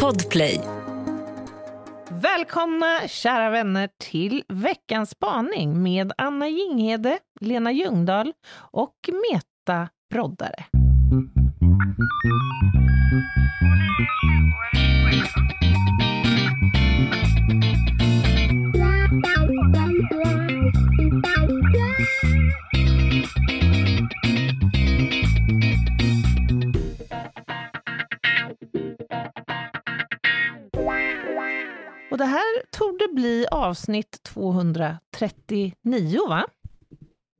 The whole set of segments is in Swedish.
Podplay. Välkomna kära vänner till veckans spaning med Anna Jinghede, Lena Ljungdahl och Meta Broddare. Det här tog det bli avsnitt 239, va?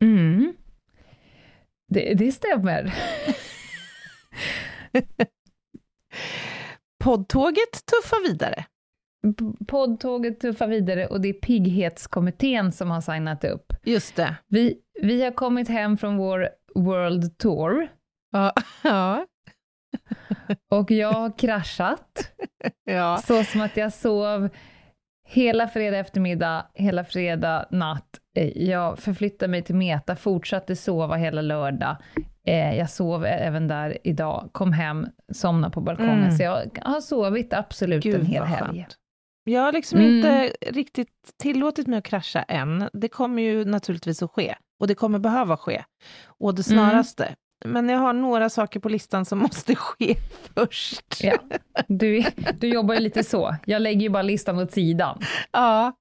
Mm. Det, det stämmer. Poddtåget tuffar vidare. Poddtåget tuffar vidare och det är Pigghetskommittén som har signat upp. Just det. Vi, vi har kommit hem från vår World Tour Ja. ja. och jag har kraschat. ja. Så som att jag sov hela fredag eftermiddag, hela fredag natt. Eh, Jag förflyttade mig till Meta, fortsatte sova hela lördag. Eh, Jag sov även där idag, kom hem, somnade på balkongen. Mm. Så jag har sovit absolut en hel helg. Jag har liksom Mm. inte riktigt tillåtit mig att krascha än. Det kommer ju naturligtvis att ske. Och det kommer behöva ske. Och det Mm. Men jag har några saker på listan som måste ske först. Ja, du, du jobbar ju lite så. Jag lägger ju bara listan åt sidan. Ja,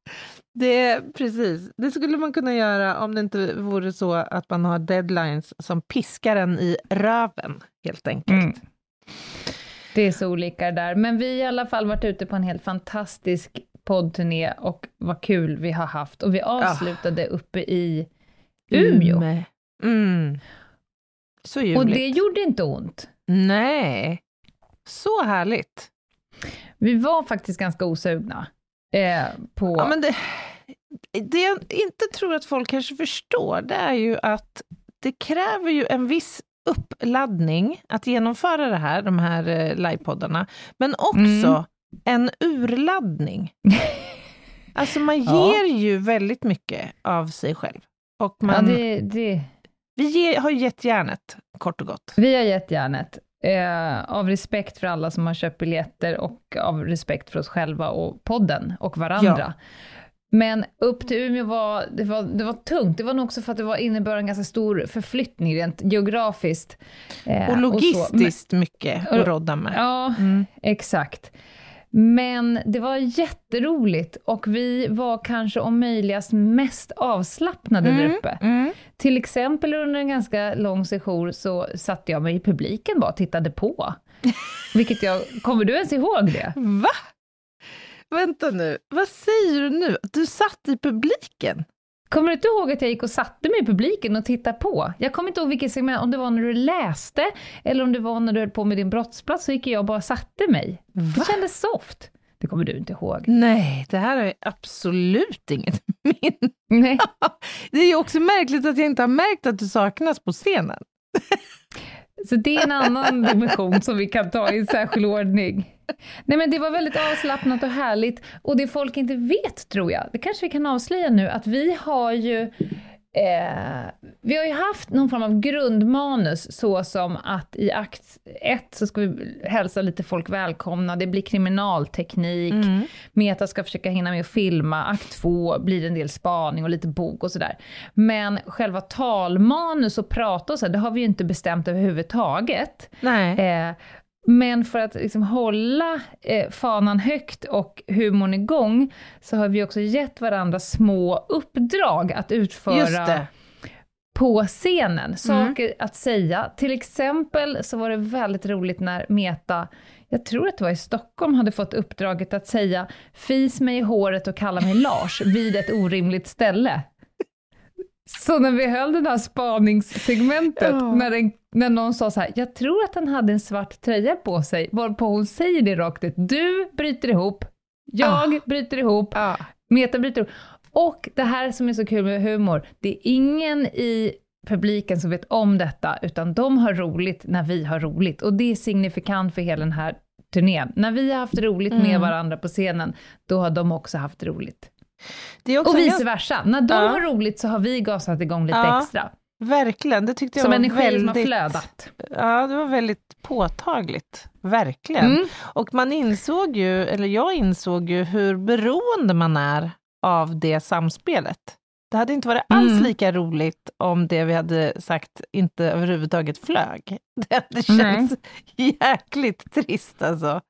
det precis. Det skulle man kunna göra om det inte vore så att man har deadlines som piskar en i röven, helt enkelt. Mm. Det är så olika där. Men vi har i alla fall varit ute på en helt fantastisk poddturné och vad kul vi har haft. Och vi avslutade uppe i Umeå. Ume. Mm. Så ljuvligt. Och det gjorde inte ont. Nej, så härligt. Vi var faktiskt ganska osugna. Eh, på... Ja, men det, det jag inte tror att folk kanske förstår, det är ju att det kräver ju en viss uppladdning att genomföra det här, de här eh, livepoddarna, men också Mm. en urladdning. alltså man Ja. ger ju väldigt mycket av sig själv. Och ja, man, det, det, vi ge, har gett järnet, kort och gott. vi har gett järnet. Eh, av respekt för alla som har köpt biljetter och av respekt för oss själva och podden och varandra. Men upp till Umeå var det, var, det var tungt. Det var nog också för att det var innebar en ganska stor förflyttning rent geografiskt. eh, Och logistiskt mycket Och- att rodda med. Ja, Mm. exakt. Men det var jätteroligt och vi var kanske om möjligast mest avslappnade där Mm, uppe. mm. Till exempel under en ganska lång session så satte jag mig i publiken bara och tittade på. Vilket jag, kommer du ens ihåg det? Va? Vänta nu, vad säger du nu? Du satt i publiken? Kommer du inte ihåg att jag gick och satte mig i publiken och tittade på? Jag kommer inte ihåg vilket segment, om det var när du läste eller om det var när du höll på med din brottsplats, så gick jag och bara satte mig. Det Va? kändes soft. Det kommer du inte ihåg. Nej, det här jag absolut inget minne Nej. Det är ju också märkligt att jag inte har märkt att du saknas på scenen. Så det är en annan dimension som vi kan ta i särskild ordning. Nej men det var väldigt avslappnat och härligt. Och det folk inte vet, tror jag, det kanske vi kan avslöja nu, att vi har ju Eh, vi har ju haft någon form av grundmanus, så som att i akt ett så ska vi hälsa lite folk välkomna, det blir kriminalteknik, Mm. Meta ska försöka hinna med att filma, akt två blir det en del spaning och lite bok och sådär. Men själva talmanus och prata och så, det har vi ju inte bestämt överhuvudtaget. Nej. Eh, men för att liksom hålla eh, fanan högt och humorn igång, så har vi också gett varandra små uppdrag att utföra på scenen. Saker att säga. Till exempel så var det väldigt roligt när Meta, jag tror att det var i Stockholm, hade fått uppdraget att säga “fis mig i håret och kalla mig Lars” vid ett orimligt ställe. Så när vi höll det där spaningssegmentet, Ja. när, den, när någon sa så här, jag tror att han hade en svart tröja på sig, varpå hon säger det rakt ut, du bryter ihop, jag bryter ihop, Ja. Meta bryter ihop. Och det här som är så kul med humor, det är ingen i publiken som vet om detta, utan de har roligt när vi har roligt. Och det är signifikant för hela den här turnén. När vi har haft roligt med Mm. varandra på scenen, då har de också haft roligt. Och vice versa. När de Ja. har roligt så har vi gasat igång lite Ja. extra. Verkligen, det tyckte jag Som var energi väldigt... som har flödat. Ja, det var väldigt påtagligt. Verkligen. Mm. Och man insåg ju, eller jag insåg ju, hur beroende man är av det samspelet. Det hade inte varit alls Mm. lika roligt om det vi hade sagt inte överhuvudtaget flög. Det hade känts jäkligt trist alltså.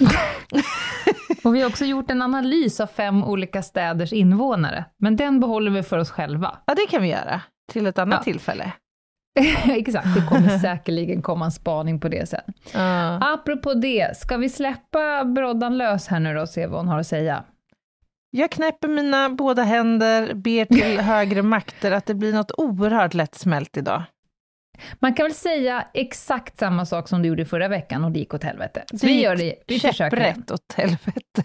Och vi har också gjort en analys av fem olika städers invånare, men den behåller vi för oss själva. Ja, det kan vi göra till ett annat Ja. tillfälle. Exakt, det kommer säkerligen komma en spaning på det sen. Ja. Apropå det, ska vi släppa broddan lös här nu då och se vad hon har att säga? Jag knäpper mina båda händer, ber till högre makter att det blir något oerhört lättsmält idag. Man kan väl säga exakt samma sak som du gjorde förra veckan och det gick åt helvete. Så Det vi gör det, vi försöker. Käpprätt åt helvete.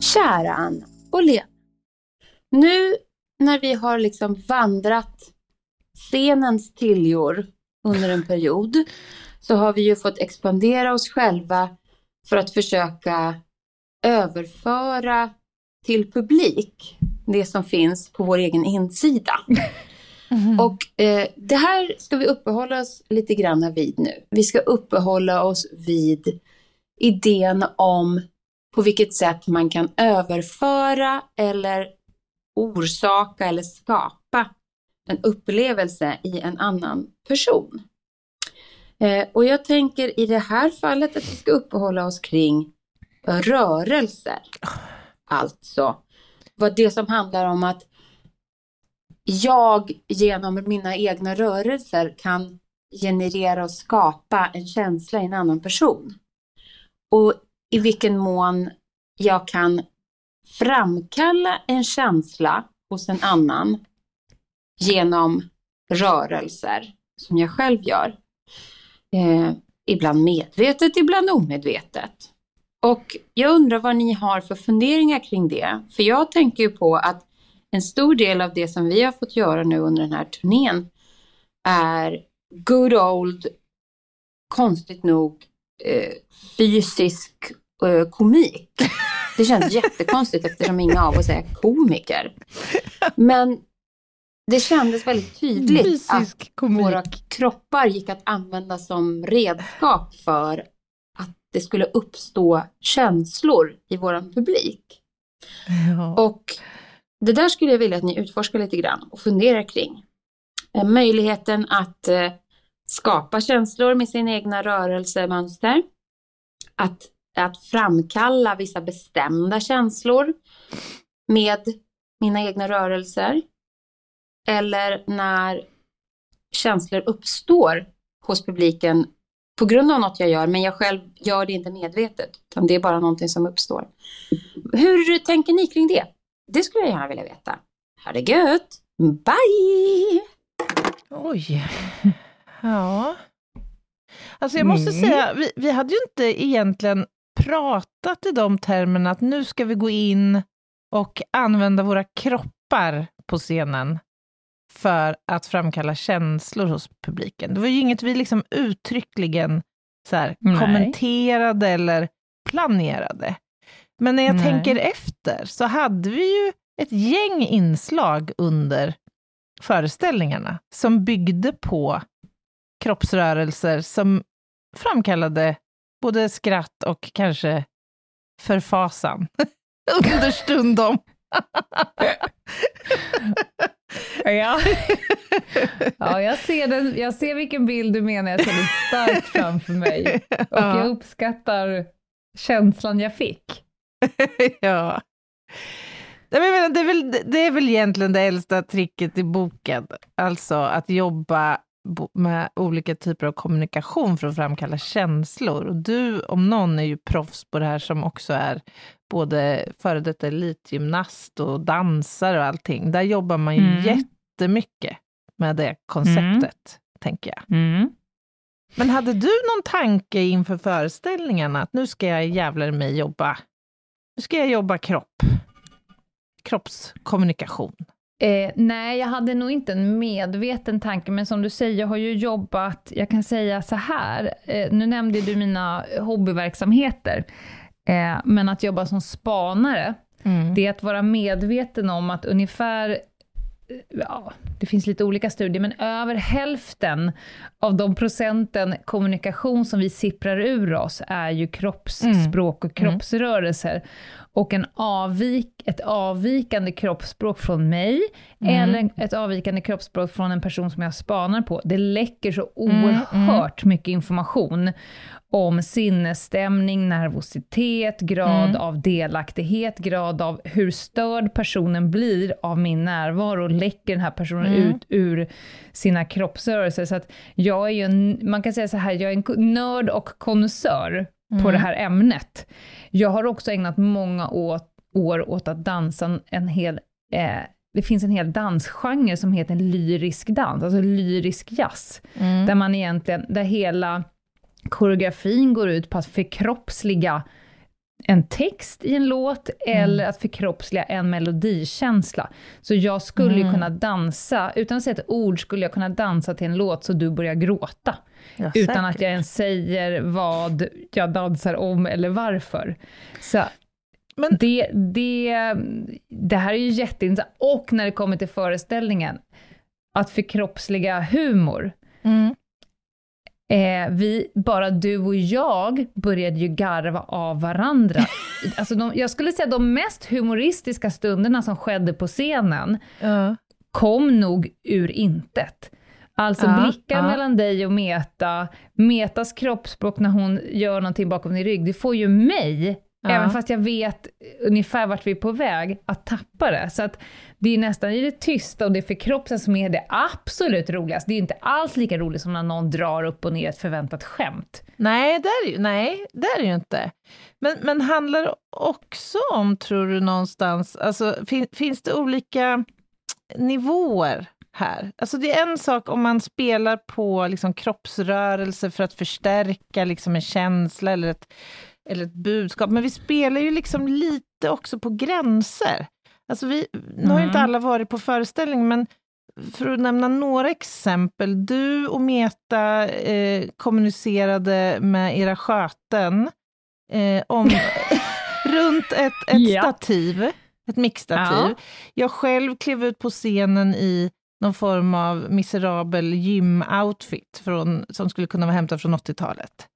Kära Anna och Lena. Nu när vi har liksom vandrat scenens tiljor under en period så har vi ju fått expandera oss själva för att försöka överföra till publik det som finns på vår egen insida. Och eh, det här ska vi uppehålla oss lite grann vid nu. Vi ska uppehålla oss vid idén om på vilket sätt man kan överföra eller orsaka eller skapa en upplevelse i en annan person. Eh, och jag tänker i det här fallet att vi ska uppehålla oss kring rörelser. Alltså, vad det som handlar om att jag genom mina egna rörelser kan generera och skapa en känsla i en annan person. Och i vilken mån jag kan framkalla en känsla hos en annan genom rörelser som jag själv gör. Eh, ibland medvetet, ibland omedvetet. Och jag undrar vad ni har för funderingar kring det. För jag tänker ju på att en stor del av det som vi har fått göra nu under den här turnén är good old, konstigt nog, eh, fysisk eh, komik. Det känns jättekonstigt eftersom inga av oss är komiker. Men det kändes väldigt tydligt att Fysisk komik. våra kroppar gick att använda som redskap för att det skulle uppstå känslor i våran publik. Ja. Och det där skulle jag vilja att ni utforskar lite grann och funderar kring. Eh, Möjligheten att eh, skapa känslor med sina egna rörelsemönster. Att, att framkalla vissa bestämda känslor med mina egna rörelser. Eller när känslor uppstår hos publiken på grund av något jag gör, men jag själv gör det inte medvetet, utan det är bara någonting som uppstår. Hur tänker ni kring det? Det skulle jag gärna vilja veta. Ha det gött! Bye! Oj. Ja. Alltså jag måste Mm. säga, vi, vi hade ju inte egentligen pratat i de termerna att nu ska vi gå in och använda våra kroppar på scenen för att framkalla känslor hos publiken. Det var ju inget vi liksom uttryckligen så här, kommenterade eller planerade. Men när jag Nej. tänker efter så hade vi ju ett gäng inslag under föreställningarna som byggde på kroppsrörelser som framkallade både skratt och kanske förfasan understundom. Ja. ja, jag ser, den, jag ser vilken bild du menar, jag ser det starkt framför mig. Och Ja. jag uppskattar känslan jag fick. ja. Jag menar, Det är, väl, det är väl egentligen det äldsta tricket i boken, alltså att jobba med olika typer av kommunikation för att framkalla känslor. Och du om någon är ju proffs på det här som också är både före detta elitgymnast och dansare och allting. Där jobbar man ju Mm. jättemycket med det konceptet, tänker jag. Mm. Men hade du någon tanke inför föreställningarna att nu ska jag jävlar mig jobba, nu ska jag jobba kropp, kroppskommunikation? Eh, nej, jag hade nog inte en medveten tanke, men som du säger, jag har ju jobbat, jag kan säga så här, eh, nu nämnde du mina hobbyverksamheter, eh, men att jobba som spanare, Mm. det är att vara medveten om att ungefär, ja, det finns lite olika studier, men över hälften av de procenten kommunikation som vi sipprar ur oss är ju kroppsspråk och kroppsrörelser. Och en avvik, ett avvikande kroppsspråk från mig, eller ett avvikande kroppsspråk från en person som jag spanar på, det läcker så oerhört mycket information om sinnesstämning, nervositet, grad av delaktighet, grad av hur störd personen blir av min närvaro, läcker den här personen ut ur sina kroppsrörelser. Så att jag är ju en, man kan säga så här, jag är en nörd och konnässör på det här ämnet. Jag har också ägnat många år, år åt att dansa en hel eh, det finns en hel dansgenre som heter lyrisk dans, alltså lyrisk jazz, där man egentligen, där hela koreografin går ut på att förkroppsliga en text i en låt, eller att förkroppsliga en melodikänsla. Så jag skulle ju kunna dansa, utan att säga ett ord, skulle jag kunna dansa till en låt så du börjar gråta. Ja, utan säkert. att jag ens säger vad jag dansar om eller varför. Så Men- det, det, det här är ju jätteintressant. Och när det kommer till föreställningen, att förkroppsliga humor. Mm. Eh, vi, bara du och jag började ju garva av varandra. Alltså de, jag skulle säga de mest humoristiska stunderna som skedde på scenen Ja. kom nog ur intet. Alltså Ja, blickar ja. mellan dig och Meta, Metas kroppsspråk när hon gör någonting bakom din rygg, det får ju mig, Ja. även fast jag vet ungefär vart vi är på väg, att tappa det. Så att det är nästan i det tysta och det förkroppsliga som är det absolut roligaste. Det är inte alls lika roligt som när någon drar upp och ner ett förväntat skämt. Nej, det är, ju, nej, det är det ju inte. Men, men handlar det också om, tror du, någonstans, alltså fin, finns det olika nivåer här? Alltså det är en sak om man spelar på liksom kroppsrörelse för att förstärka liksom en känsla eller ett, eller ett budskap, men vi spelar ju liksom lite också på gränser. Alltså vi, nu har ju inte Mm. alla varit på föreställning, men för att nämna några exempel. Du och Meta eh, kommunicerade med era sköten eh, om, runt ett, ett Ja. stativ, ett mixstativ. Ja. Jag själv klev ut på scenen i någon form av miserabel gym-outfit från, som skulle kunna vara hämtad från 80-talet.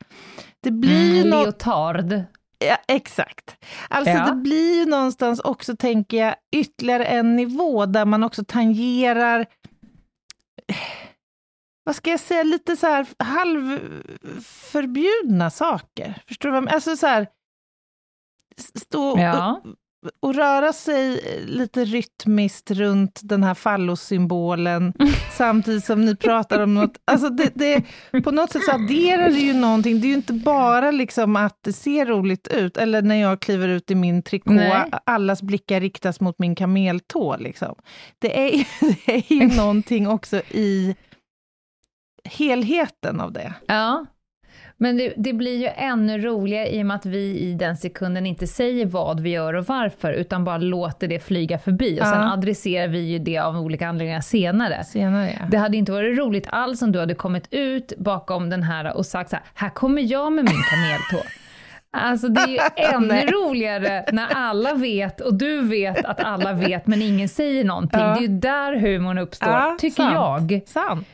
Det blir Mm, nå- leotard. Ja, exakt. Alltså Ja. det blir ju någonstans också, tänker jag, ytterligare en nivå där man också tangerar, vad ska jag säga, lite så här halvförbjudna saker. Förstår du vad jag menar? Alltså så här, stå Ja. och, och röra sig lite rytmiskt runt den här fallossymbolen samtidigt som ni pratar om något, alltså det, det, på något sätt så adderar det ju någonting, det är ju inte bara liksom att det ser roligt ut, eller när jag kliver ut i min trikå, Nej. allas blickar riktas mot min kameltå liksom. Det är, det är ju någonting också i helheten av det. Ja. Men det, det blir ju ännu roligare i och med att vi i den sekunden inte säger vad vi gör och varför, utan bara låter det flyga förbi. Och sen Ja. adresserar vi ju det av olika anledningar senare. Senare, ja. Det hade inte varit roligt alls om du hade kommit ut bakom den här och sagt så här, här kommer jag med min kameltå. Alltså det är ju ännu roligare när alla vet och du vet att alla vet men ingen säger någonting. Ja. Det är ju där humorn uppstår, tycker sant. jag. Sant.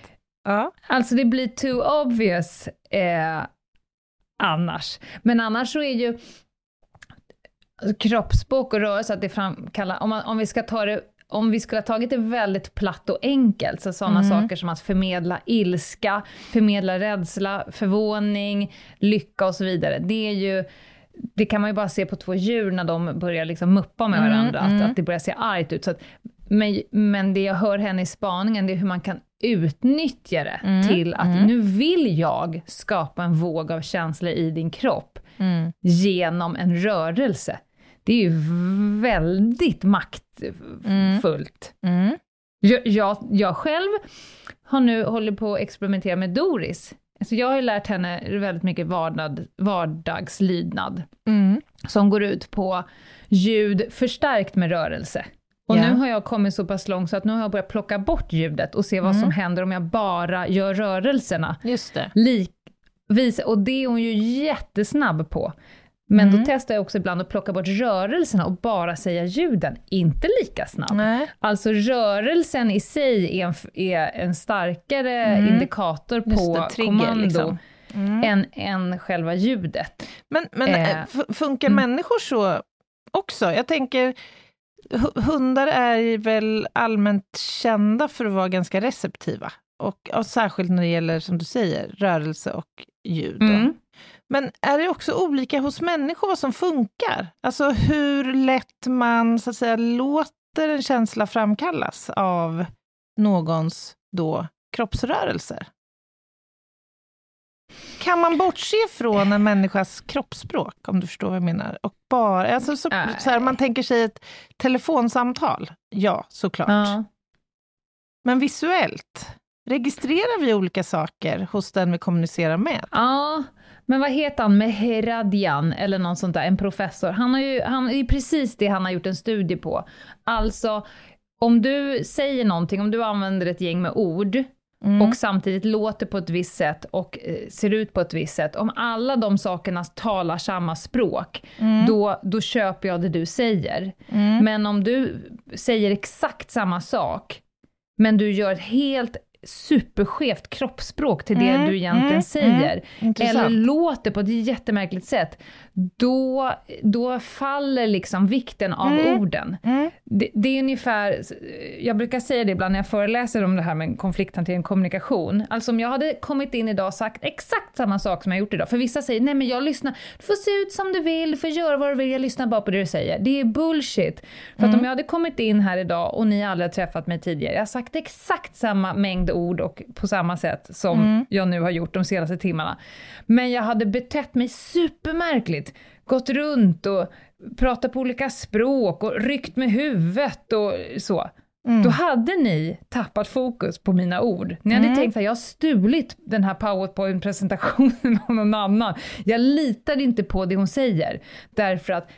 Ja. Alltså det blir too obvious eh, annars. Men annars så är ju kroppsspråk och rörelse att det framkallar, om, man, om vi ska ta det om vi skulle ha tagit det väldigt platt och enkelt, så sådana Mm. saker som att förmedla ilska, förmedla rädsla, förvåning, lycka och så vidare. Det är ju, det kan man ju bara se på två djur när de börjar liksom muppa med Mm, varandra, mm. Att, att det börjar se argt ut. Så att, men, men det jag hör henne i spaningen, det är hur man kan utnyttja det Mm, till att mm. nu vill jag skapa en våg av känslor i din kropp Mm. genom en rörelse. Det är ju väldigt maktfullt. Mm. Jag, jag, jag själv har nu hållit på att experimentera med Doris. Alltså jag har ju lärt henne väldigt mycket vardag, vardagslydnad, Mm. som går ut på ljud förstärkt med rörelse. Och Ja. nu har jag kommit så pass långt så att nu har jag börjat plocka bort ljudet och se vad Mm. som händer om jag bara gör rörelserna. Just det. Lik, visa, och det är hon ju jättesnabb på. Men Mm. då testar jag också ibland att plocka bort rörelserna och bara säga ljuden, inte lika snabb. Nej. Alltså rörelsen i sig är en, är en starkare Mm. indikator på det, trigger, kommando liksom. Mm. än, än själva ljudet. Men, men Eh, eh, funkar mm. människor så också? Jag tänker, hundar är väl allmänt kända för att vara ganska receptiva. Och, och särskilt när det gäller, som du säger, rörelse och ljud. Mm. Men är det också olika hos människor vad som funkar? Alltså hur lätt man så att säga låter en känsla framkallas av någons då kroppsrörelser? Kan man bortse från en människas kroppsspråk, om du förstår vad jag menar? Och bara, alltså så, så här, man tänker sig ett telefonsamtal, ja, såklart. Ja. Men visuellt, registrerar vi olika saker hos den vi kommunicerar med? Ja, men vad heter han, Meheradian eller någon sånt där, en professor. Han har ju, han, det är precis det han har gjort en studie på. Alltså, om du säger någonting, om du använder ett gäng med ord, Mm. och samtidigt låter på ett visst sätt och eh, ser ut på ett visst sätt. Om alla de sakerna talar samma språk, Mm. då, då köper jag det du säger. Mm. Men om du säger exakt samma sak, men du gör ett helt superskevt kroppsspråk till det Mm, du egentligen mm, säger, Intressant. eller låter på ett jättemärkligt sätt, då, då faller liksom vikten av Mm. orden. Mm. Det, det är ungefär, jag brukar säga det ibland när jag föreläser om det här med konflikthantering och kommunikation. Alltså om jag hade kommit in idag och sagt exakt samma sak som jag gjort idag, för vissa säger nej men jag lyssnar, du får se ut som du vill, du får göra vad du vill, jag lyssnar bara på det du säger. Det är bullshit. För Mm. att om jag hade kommit in här idag och ni aldrig har träffat mig tidigare, jag har sagt exakt samma mängd ord och på samma sätt som Mm. jag nu har gjort de senaste timmarna. Men jag hade betett mig supermärkligt, gått runt och pratat på olika språk och ryckt med huvudet och så. Mm. Då hade ni tappat fokus på mina ord. Ni hade Mm. tänkt att jag har stulit den här powerpoint-presentationen av någon annan. Jag litar inte på det hon säger, därför att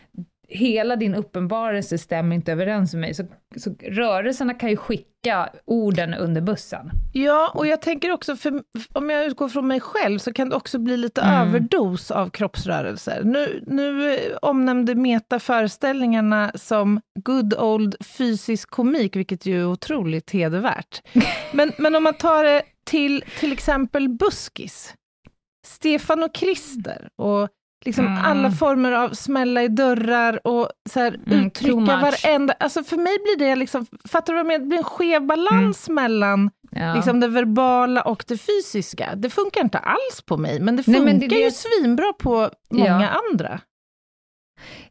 hela din uppenbarelse stämmer inte överens med mig. Så, så rörelserna kan ju skicka orden under bussen. Ja, och jag tänker också, för, om jag utgår från mig själv, så kan det också bli lite Mm. överdos av kroppsrörelser. Nu, nu eh, omnämnde Meta föreställningarna som good old fysisk komik, vilket ju är otroligt hedervärt. Men, men om man tar det till till exempel buskis, Stefan och Christer och liksom Mm. alla former av smälla i dörrar och så här, Mm, uttrycka varenda... Alltså för mig blir det liksom, fattar du vad jag menar? Det blir en skev balans mellan Ja. liksom det verbala och det fysiska. Det funkar inte alls på mig, men det Nej, funkar men det ju det- svinbra på många andra.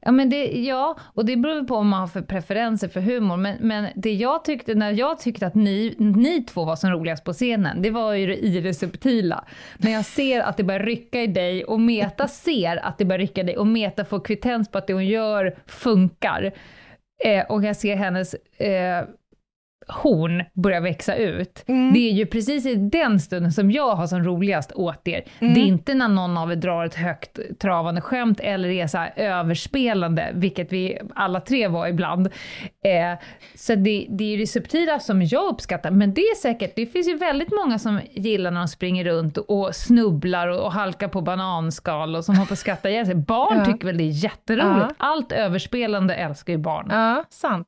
Ja, men det, ja, och det beror på vad man har för preferenser för humor. Men, men det jag tyckte, när jag tyckte att ni, ni två var som roligast på scenen, det var ju det i det subtila. När jag ser att det börjar rycka i dig och Meta ser att det börjar rycka i dig och Meta får kvittens på att det hon gör funkar. Eh, och jag ser hennes eh, horn börja växa ut. Mm. Det är ju precis i den stunden som jag har som roligast åt er. Mm. Det är inte när någon av er drar ett högt travande skämt eller är så överspelande, vilket vi alla tre var ibland. Eh, så det, det är ju det subtila som jag uppskattar, men det är säkert, det finns ju väldigt många som gillar när de springer runt och snubblar och, och halkar på bananskal och som har på att skratta ihjäl sig. Barn Ja. tycker väl det är jätteroligt. Ja. Allt överspelande älskar ju barn. Ja, sant.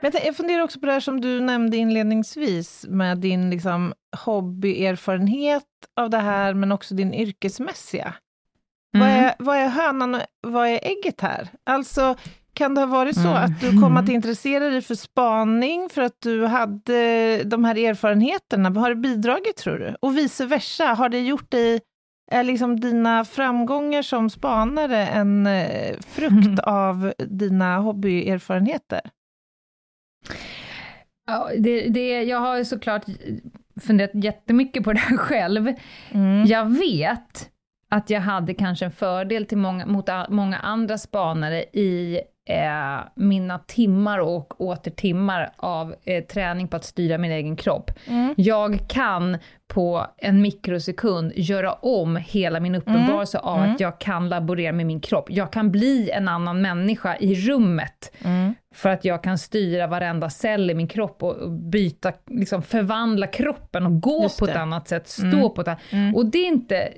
Men jag, funderar också på det här som du nämnde inledningsvis med din liksom, hobbyerfarenhet av det här, men också din yrkesmässiga. Vad, Mm. är, vad är hönan och vad är ägget här? Alltså, kan det ha varit så Mm. att du kom att intressera dig för spaning för att du hade de här erfarenheterna? Har det bidragit, tror du? Och vice versa, har det gjort dig är liksom dina framgångar som spanare en eh, frukt av dina hobbyerfarenheter? Ja, det, det, jag har såklart funderat jättemycket på det här själv. Mm. Jag vet att jag hade kanske en fördel till många, mot a, många andra spanare i eh, mina timmar och åter timmar av eh, träning på att styra min egen kropp. Mm. Jag kan på en mikrosekund göra om hela min uppenbarelse av Mm. att jag kan laborera med min kropp. Jag kan bli en annan människa i rummet Mm. för att jag kan styra varenda cell i min kropp och byta, liksom förvandla kroppen och gå Just på ett det. annat sätt, stå Mm. på ett annat Mm. Och det är inte,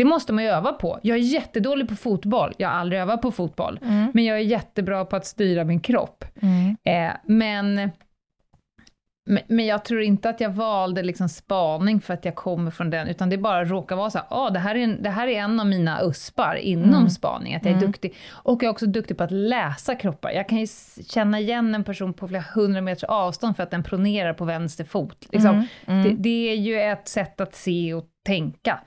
det måste man ju öva på. Jag är jättedålig på fotboll, jag har aldrig övat på fotboll, Mm. men jag är jättebra på att styra min kropp. Mm. Eh, men, men, jag tror inte att jag valde liksom spaning för att jag kommer från den, utan det bara råkar vara så här, ah, det, här är en, det här är en av mina uspar inom Mm. spaning, att jag är Mm. duktig. Och jag är också duktig på att läsa kroppar. Jag kan ju känna igen en person på flera hundra meters avstånd för att den pronerar på vänster fot. Liksom. Mm. Mm. Det, det är ju ett sätt att se och tänka.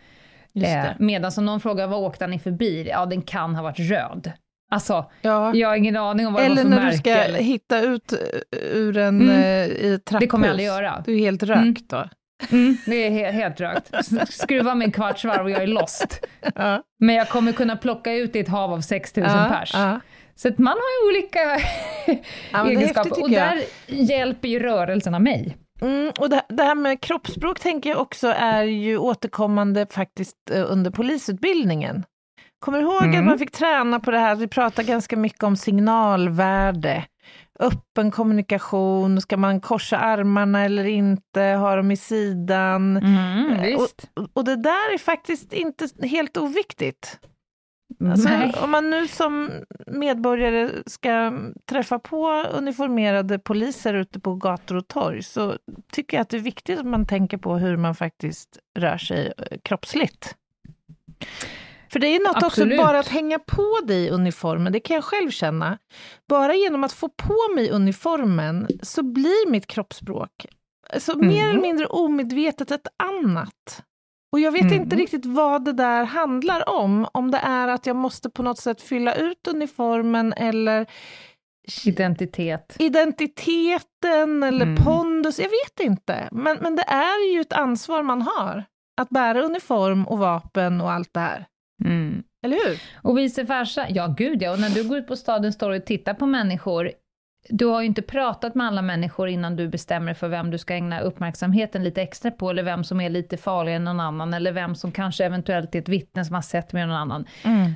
Eh, medan som någon frågar, vad åkte han i för bil? Ja, den kan ha varit röd. Alltså, Ja. jag har ingen aning om vad det var Eller för när du ska eller- hitta ut eh, ur en Mm. eh, i trapphus. Det kommer jag aldrig göra. Du är helt rökt då. Mm, det är helt, helt rökt. Skruva mig en kvarts varv och jag är lost. Ja. Men jag kommer kunna plocka ut i ett hav av 6000 Ja, pers. ja. Så att man har ju olika är egenskaper. häftigt, och tycker jag. där hjälper ju rörelserna mig. Mm, och det, det här med kroppsspråk tänker jag också är ju återkommande faktiskt eh, under polisutbildningen. Kommer du ihåg att Mm. man fick träna på det här? Vi pratar ganska mycket om signalvärde, öppen kommunikation, ska man korsa armarna eller inte, ha dem i sidan? Mm, visst. Och, och det där är faktiskt inte helt oviktigt. Alltså, Nej. om man nu som medborgare ska träffa på uniformerade poliser ute på gator och torg så tycker jag att det är viktigt att man tänker på hur man faktiskt rör sig eh, kroppsligt. För det är något Absolut. också bara att hänga på dig uniformen, det kan jag själv känna. Bara genom att få på mig uniformen så blir mitt kroppsspråk alltså, mer Mm. eller mindre omedvetet ett annat. Och jag vet Mm. inte riktigt vad det där handlar om. Om det är att jag måste på något sätt fylla ut uniformen eller Identitet. identiteten eller Mm. pondus. Jag vet inte. Men, men det är ju ett ansvar man har. Att bära uniform och vapen och allt det här. Mm. Eller hur? Och vice versa. Ja, gud ja. Och när du går ut på stadens torg och tittar på människor, du har ju inte pratat med alla människor innan du bestämmer för vem du ska ägna uppmärksamheten lite extra på, eller vem som är lite farligare än någon annan, eller vem som kanske eventuellt är ett vittne som har sett med någon annan.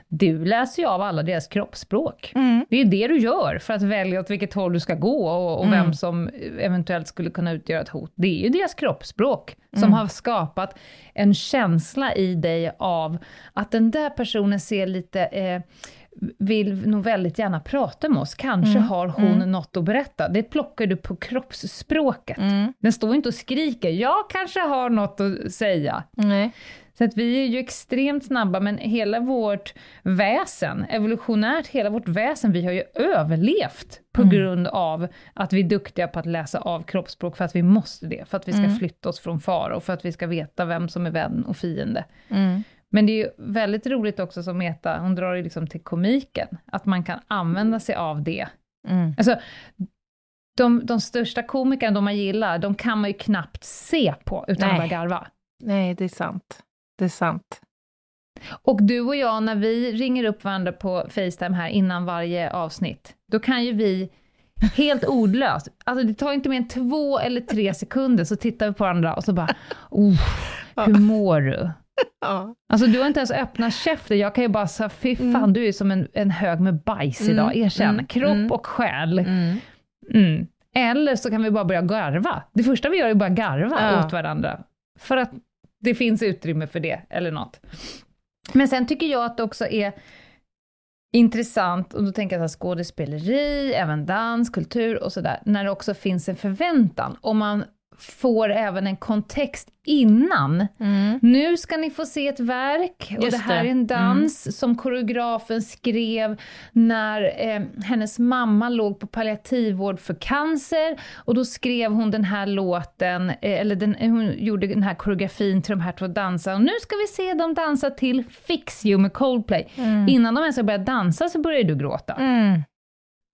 Du läser ju av alla deras kroppsspråk. Mm. Det är det du gör för att välja åt vilket håll du ska gå och, och Mm. vem som eventuellt skulle kunna utgöra ett hot. Det är ju deras kroppsspråk som Mm. har skapat en känsla i dig av att den där personen ser lite, eh, vill nog väldigt gärna prata med oss. Kanske Mm. har hon något att berätta. Det plockar du på kroppsspråket. Mm. Den står inte och skriker, jag kanske har något att säga. Nej. Så att vi är ju extremt snabba, men hela vårt väsen, evolutionärt hela vårt väsen, vi har ju överlevt på Mm. grund av att vi är duktiga på att läsa av kroppsspråk, för att vi måste det, för att vi ska Mm. flytta oss från fara och för att vi ska veta vem som är vän och fiende. Mm. Men det är ju väldigt roligt också som Meta, hon drar ju liksom till komiken, att man kan använda sig av det. Mm. Alltså, de, de största komikerna, de man gillar, de kan man ju knappt se på utan Nej. att börja garva. Nej, det är sant. Det är sant. Och du och jag, när vi ringer upp varandra på Facetime här innan varje avsnitt, då kan ju vi helt ordlöst, alltså det tar inte mer än två eller tre sekunder, så tittar vi på varandra och så bara, oh, hur mår du? Ja. Alltså du har inte ens öppnat käften, jag kan ju bara säga, fy fan, Mm. du är som en, en hög med bajs Mm, idag, erkänn. mm, Kropp mm. och själ. Mm. Mm. Eller så kan vi bara börja garva. Det första vi gör är bara garva Ja. åt varandra. För att det finns utrymme för det, eller något. Men sen tycker jag att det också är intressant, och då tänker jag så skådespeleri, även dans, kultur och sådär, när det också finns en förväntan. Om man får även en kontext innan. Nu ska ni få se ett verk, och Just det här det. är en dans som koreografen skrev när eh, hennes mamma låg på palliativvård för cancer, och då skrev hon den här låten, eh, eller den, hon gjorde den här koreografin till de här två dansarna. Och nu ska vi se dem dansa till Fix You med Coldplay. Innan de ens har börjat dansa så börjar du gråta.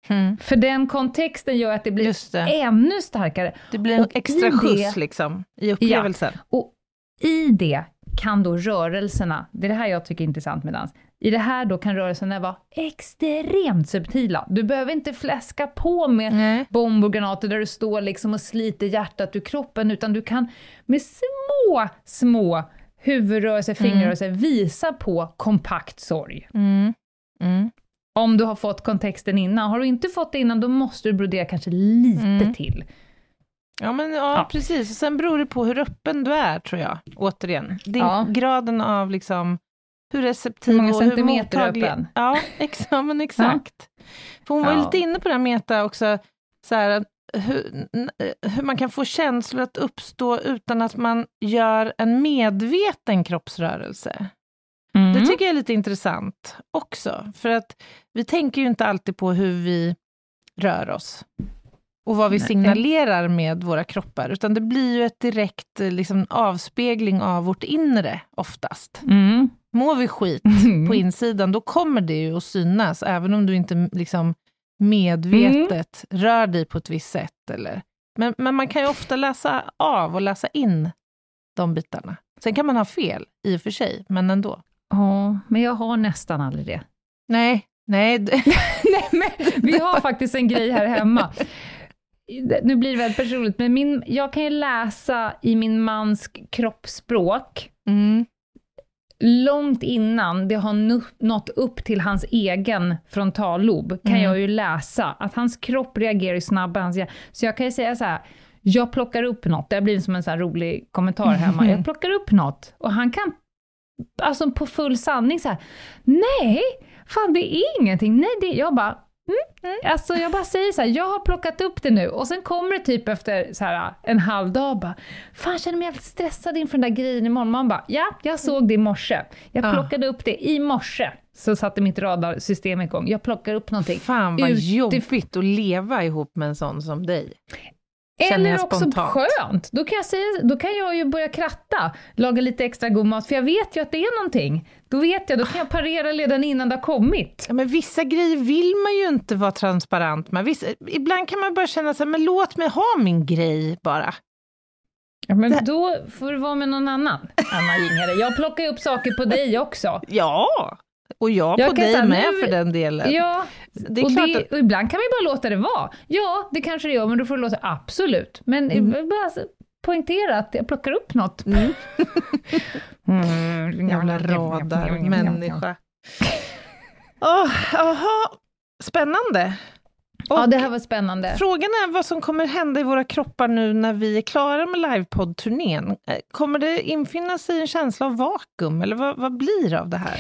Mm. Mm. För den kontexten gör att det blir det. ännu starkare. Det blir en Och extra skjuts det- liksom, i upplevelsen. Och i det kan då rörelserna, det är det här jag tycker är intressant med dans, i det här då kan rörelserna vara extremt subtila. Du behöver inte fläska på med Nej. bomber och granater där du står liksom och sliter hjärtat ur kroppen, utan du kan med små, små huvudrörelser, fingerrörelser visa på kompakt sorg. Mm. Mm. Om du har fått kontexten innan. Har du inte fått det innan, då måste du brodera kanske lite Mm. till. Ja, men, ja, Ja. precis. Och sen beror det på hur öppen du är, tror jag. Återigen. Din, Ja. Graden av liksom, hur receptiv Hur många och hur mottaglig... öppen? Ja, ex, ja, men exakt. För hon var ju Ja. lite inne på det här Meta också, så här, hur, hur man kan få känslor att uppstå utan att man gör en medveten kroppsrörelse. Mm. Det tycker jag är lite intressant också, för att vi tänker ju inte alltid på hur vi rör oss och vad vi Nej. signalerar med våra kroppar, utan det blir ju ett direkt liksom, avspegling av vårt inre oftast. Mm. Mår vi skit på insidan, då kommer det ju att synas, även om du inte liksom, medvetet rör dig på ett visst sätt. Eller. Men, men man kan ju ofta läsa av och läsa in de bitarna. Sen kan man ha fel, i och för sig, men ändå. Ja, men jag har nästan aldrig det. Nej, nej. Nej, men vi har faktiskt en grej här hemma. Nu blir det väldigt personligt, men min, jag kan ju läsa i min mans kroppsspråk Mm. långt innan det har nått upp till hans egen frontallob, kan Mm. jag ju läsa att hans kropp reagerar ju snabbare. Hans, så jag kan ju säga så här, jag plockar upp något, det har blivit som en här rolig kommentar hemma, jag plockar upp något och han kan, alltså på full sanning så här, nej, fan det är ingenting, nej det, jag bara, Mm. Alltså jag bara säger så här, jag har plockat upp det nu och sen kommer det typ efter så här, en halv dag bara, fan jag känner mig jävligt stressad inför den där grejen imorgon. Man bara, ja, jag såg det i morse. Jag Ja. plockade upp det i morse. Så satte mitt radarsystem igång. Jag plockar upp någonting. Fan vad Utif- jobbigt att leva ihop med en sån som dig. Eller också spontant. skönt. Då kan, jag säga, då kan jag ju börja kratta, laga lite extra god mat, för jag vet ju att det är någonting. Då vet jag, då kan jag parera redan innan det har kommit. Ja, men vissa grejer vill man ju inte vara transparent med. Vissa, ibland kan man bara känna så här, men låt mig ha min grej bara. Ja, men då får du vara med någon annan, Anna Jinghede. Jag plockar ju upp saker på dig också. Ja, och jag, Jag på dig säga, med nu- för den delen. Ja, det och, det, att, och ibland kan vi bara låta det vara. Ja, det kanske det gör, men då får det låta absolut. Men Mm. bara poängtera att jag plockar upp något. Mm. Mm. Jävla radarmänniska. Åh, Jaha, spännande. Ja, Och det här var spännande. Frågan är vad som kommer hända i våra kroppar nu när vi är klara med livepodd-turnén. Eh, Kommer det infinna sig en känsla av vakuum, eller vad, vad blir det av det här?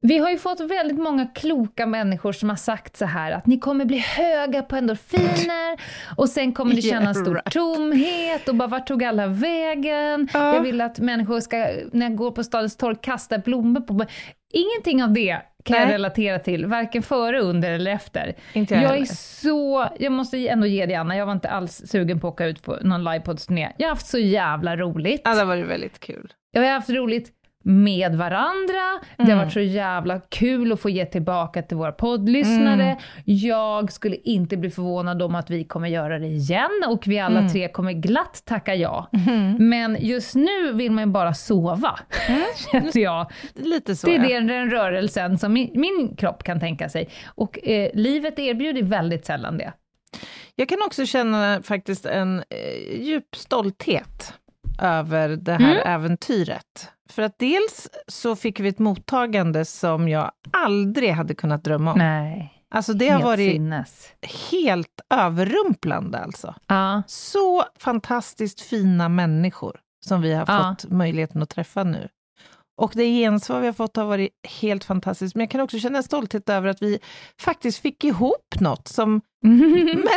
Vi har ju fått väldigt många kloka människor som har sagt så här att ni kommer bli höga på endorfiner och sen kommer det Yeah, kännas stor right. tomhet och bara vart tog alla vägen? Ja. Jag vill att människor ska, när jag går på stadens torg, kasta blommor på mig. Ingenting av det kan jag Nej. relatera till, varken före, under eller efter. Inte Jag, jag, är så, jag måste ändå ge dig Anna, jag var inte alls sugen på att åka ut på någon livepodsturné. Jag har haft så jävla roligt. Ja, det var väldigt kul. Jag har haft roligt med varandra, det har Mm. varit så jävla kul att få ge tillbaka till våra poddlyssnare. Mm. Jag skulle inte bli förvånad om att vi kommer göra det igen och vi alla Mm. tre kommer glatt tacka ja. Men just nu vill man ju bara sova, känner jag. Lite så, Det är ja. den rörelsen som min, min kropp kan tänka sig. Och eh, livet erbjuder väldigt sällan det. Jag kan också känna faktiskt en eh, djup stolthet över det här Mm. äventyret. För att dels så fick vi ett mottagande som jag aldrig hade kunnat drömma om. Nej, Alltså det har helt varit sinnes. helt överrumplande alltså. Ja. Så fantastiskt fina människor som vi har Ja. fått möjligheten att träffa nu. Och det gensvar vi har fått har varit helt fantastiskt. Men jag kan också känna stolthet över att vi faktiskt fick ihop något som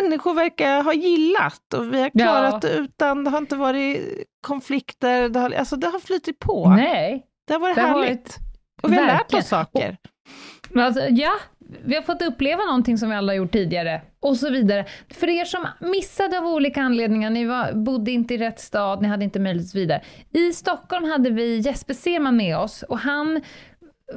människor verkar ha gillat. Och vi har klarat det utan, det har inte varit konflikter, det har, alltså det har flutit på. Nej. Det har varit Det har härligt. varit- och vi har lärt verkligen. oss saker. Alltså, ja, vi har fått uppleva någonting som vi alla har gjort tidigare och så vidare. För er som missade av olika anledningar, ni var, bodde inte i rätt stad, ni hade inte möjlighet vidare. I Stockholm hade vi Jesper Seman med oss och han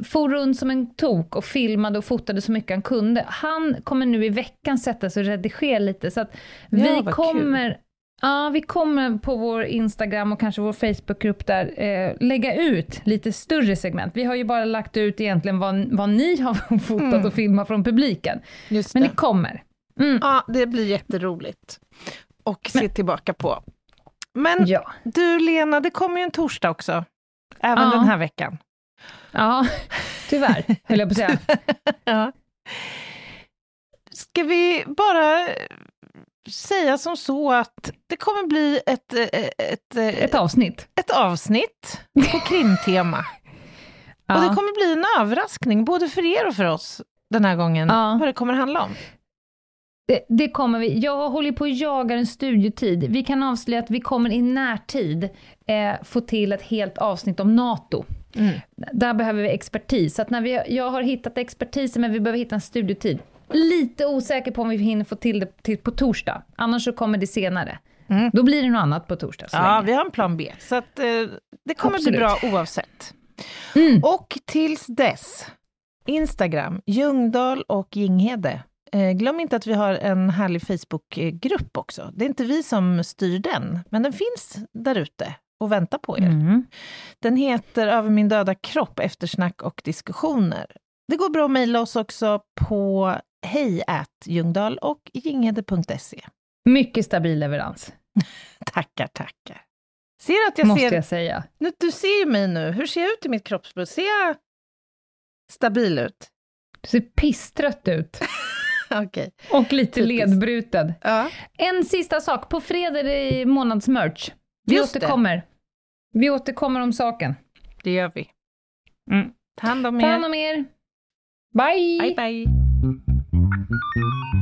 for runt som en tok och filmade och fotade så mycket han kunde. Han kommer nu i veckan sätta sig och redigera lite så att vi Ja, vad kommer Ja, vi kommer på vår Instagram och kanske vår Facebookgrupp där eh, lägga ut lite större segment. Vi har ju bara lagt ut egentligen vad, vad ni har fotat och filmat från publiken. Just Men det. det kommer. Mm. Ja, det blir jätteroligt. Och se tillbaka på. Men Ja. du Lena, det kommer ju en torsdag också. Även Ja. den här veckan. ja, tyvärr höll jag på att säga. Ja. Ska vi bara säga som så att det kommer bli ett, eh, ett, ett, Ett avsnitt. ett avsnitt på krimtema. Ja. Och det kommer bli en överraskning, både för er och för oss den här gången, Ja. vad det kommer handla om. Det, det kommer vi. Jag håller på att jaga en studiotid. Vi kan avslöja att vi kommer i närtid eh, få till ett helt avsnitt om NATO. Mm. Där behöver vi expertis. Så att när vi, jag har hittat expertisen, men vi behöver hitta en studiotid. Lite osäker på om vi hinner få till det till på torsdag. Annars så kommer det senare. Mm. Då blir det något annat på torsdag. Ja, länge. vi har en plan B, så att, eh, det kommer Absolut. bli bra oavsett. Mm. Och tills dess, Instagram, Ljungdahl och Ginghede. Eh, glöm inte att vi har en härlig Facebookgrupp också. Det är inte vi som styr den, men den finns där ute och väntar på er. Mm. Den heter Över min döda kropp, eftersnack och diskussioner. Det går bra att mejla oss också på hej Ljungdahl och ginghede.se. Mycket stabil leverans, Tackar, tackar. Ser att jag måste ser... jag säga. Nu, du ser ju mig nu. Hur ser jag ut i mitt kroppsspråk? Ser jag stabil ut? Du ser pisstrött ut. Okej. Och lite Typiskt. ledbruten. Ja. En sista sak. På fredag är det månadsmerch. Vi Just det. återkommer. Vi återkommer om saken. Det gör vi. Mm. Ta hand om Ta er. hand om er. Bye! Bye, bye. Música